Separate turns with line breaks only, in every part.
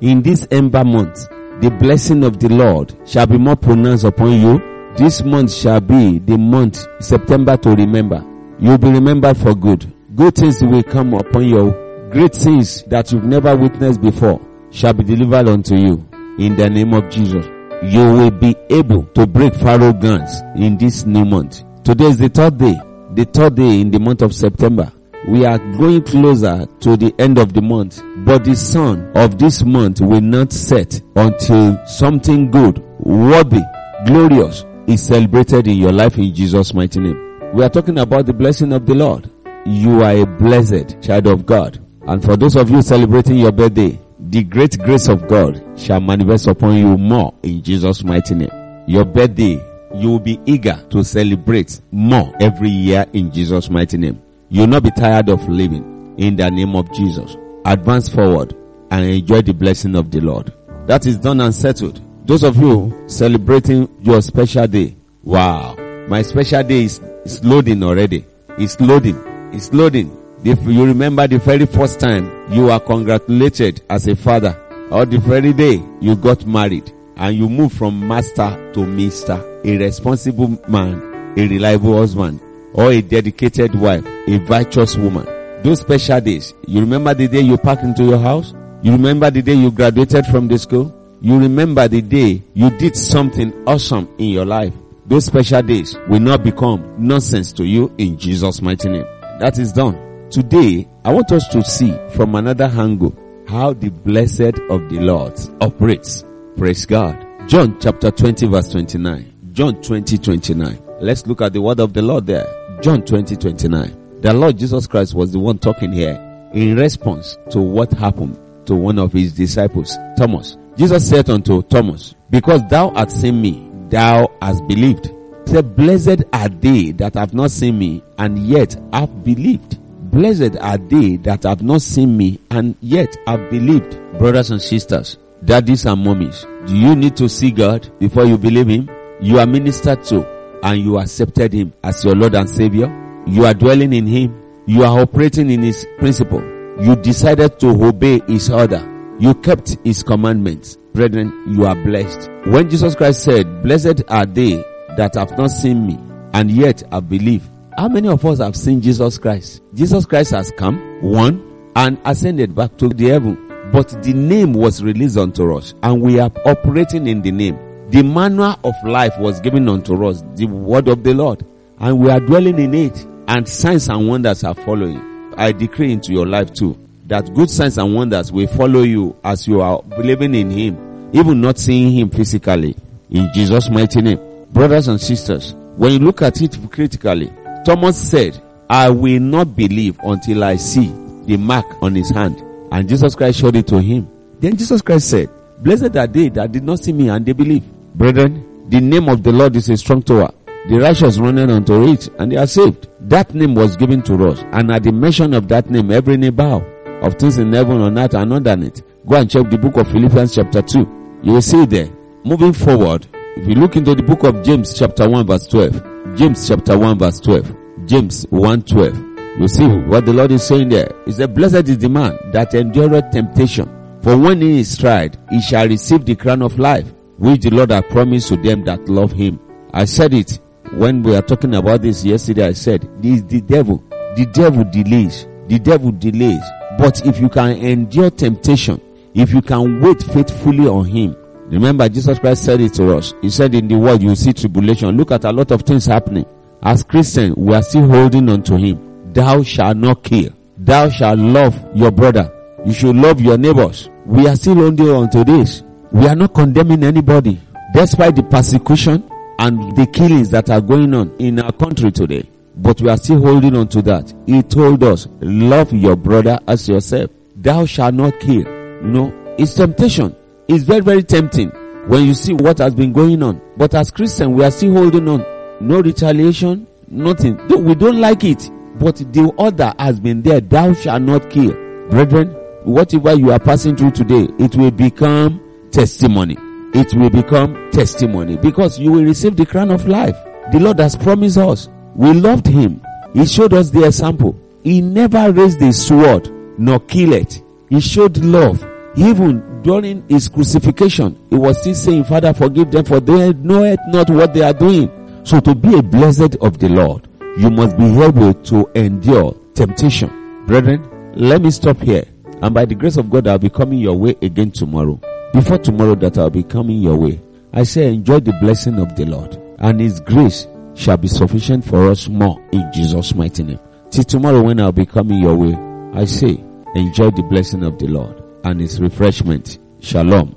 In this ember month, the blessing of the Lord shall be more pronounced upon you. This month shall be the month September to remember. You'll be remembered for good. Good things will come upon you. Great things that you've never witnessed before shall be delivered unto you in the name of Jesus. You will be able to break Pharaoh guns in this new month. Today is the third day, the third day in the month of September. We are going closer to the end of the month, but the sun of this month will not set until something good, worthy, glorious is celebrated in your life in Jesus' mighty name. We are talking about the blessing of the Lord. You are a blessed child of God. And for those of you celebrating your birthday, the great grace of God shall manifest upon you more in Jesus' mighty name. Your birthday, you will be eager to celebrate more every year in Jesus' mighty name. You will not be tired of living in the name of Jesus. Advance forward and enjoy the blessing of the Lord. That is done and settled. Those of you celebrating your special day, wow, my special day is, is loading already. It's loading. It's loading. If you remember the very first time you are congratulated as a father, or the very day you got married, and you move from master to mister, a responsible man, a reliable husband, or a dedicated wife, a virtuous woman. Those special days, you remember the day you packed into your house? You remember the day you graduated from the school? You remember the day you did something awesome in your life? Those special days will not become nonsense to you in Jesus' mighty name. That is done. Today, I want us to see from another angle how the blessed of the Lord operates. Praise God. John chapter 20 verse 29. John 20 29. Let's look at the word of the Lord there. John 20 29. The Lord Jesus Christ was the one talking here in response to what happened to one of his disciples, Thomas. Jesus said unto Thomas, because thou hast seen me, thou hast believed. He said, blessed are they that have not seen me and yet have believed. Blessed are they that have not seen me and yet have believed. Brothers and sisters, daddies and mommies, do you need to see God before you believe Him? You are ministered to and you accepted Him as your Lord and Savior. You are dwelling in Him. You are operating in His principle. You decided to obey His order. You kept His commandments. Brethren, you are blessed. When Jesus Christ said, blessed are they that have not seen me and yet have believed, how many of us have seen Jesus Christ? Jesus Christ has come, one, and ascended back to the heaven. But the name was released unto us, and we are operating in the name. The manual of life was given unto us, the word of the Lord, and we are dwelling in it, and signs and wonders are following. I decree into your life too, that good signs and wonders will follow you as you are believing in Him, even not seeing Him physically. In Jesus' mighty name. Brothers and sisters, when you look at it critically, Thomas said, I will not believe until I see the mark on his hand. And Jesus Christ showed it to him. Then Jesus Christ said, Blessed are they that did not see me and they believe. Brethren, the name of the Lord is a strong tower. The righteous running unto it and they are saved. That name was given to us. And at the mention of that name, every knee bow of things in heaven, on earth, and underneath. Go and check the book of Philippians chapter 2. You will see there. Moving forward, if you look into the book of James chapter 1 verse 12, James chapter 1 verse 12, James 1 12, you see what the Lord is saying there. He said, Blessed is the man that endureth temptation. For when he is tried, he shall receive the crown of life, which the Lord hath promised to them that love him. I said it when we were talking about this yesterday. I said, This the devil. The devil delays. The devil delays. But if you can endure temptation, if you can wait faithfully on him, remember Jesus Christ said it to us. He said in the world you see tribulation. Look at a lot of things happening. As Christians, we are still holding on to him thou shalt not kill. Thou shalt love your brother. You should love your neighbors. We are still holding on to this. We are not condemning anybody. Despite the persecution and the killings that are going on in our country today. But we are still holding on to that. He told us, love your brother as yourself. Thou shalt not kill. You know, it's temptation. It's very, very tempting when you see what has been going on. But as Christians, we are still holding on. No retaliation, nothing. We don't like it, but the order has been there. Thou shalt not kill. Brethren, whatever you are passing through today, it will become testimony. It will become testimony because you will receive the crown of life. The Lord has promised us. We loved Him. He showed us the example. He never raised the sword nor killed it. He showed love. Even during his crucifixion, he was still saying, Father, forgive them for they know it not what they are doing. So to be a blessed of the Lord, you must be able to endure temptation. Brethren, let me stop here. And by the grace of God, I'll be coming your way again tomorrow. Before tomorrow that I'll be coming your way, I say enjoy the blessing of the Lord and his grace shall be sufficient for us more in Jesus' mighty name. Till tomorrow when I'll be coming your way, I say enjoy the blessing of the Lord and his refreshment. Shalom.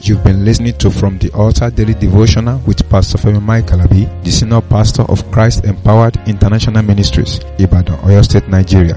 You've been listening to From the Altar Daily Devotional with Pastor Femi Mike Alabi, the Senior Pastor of Christ Empowered International Ministries, Ibadan, Oyo State, Nigeria.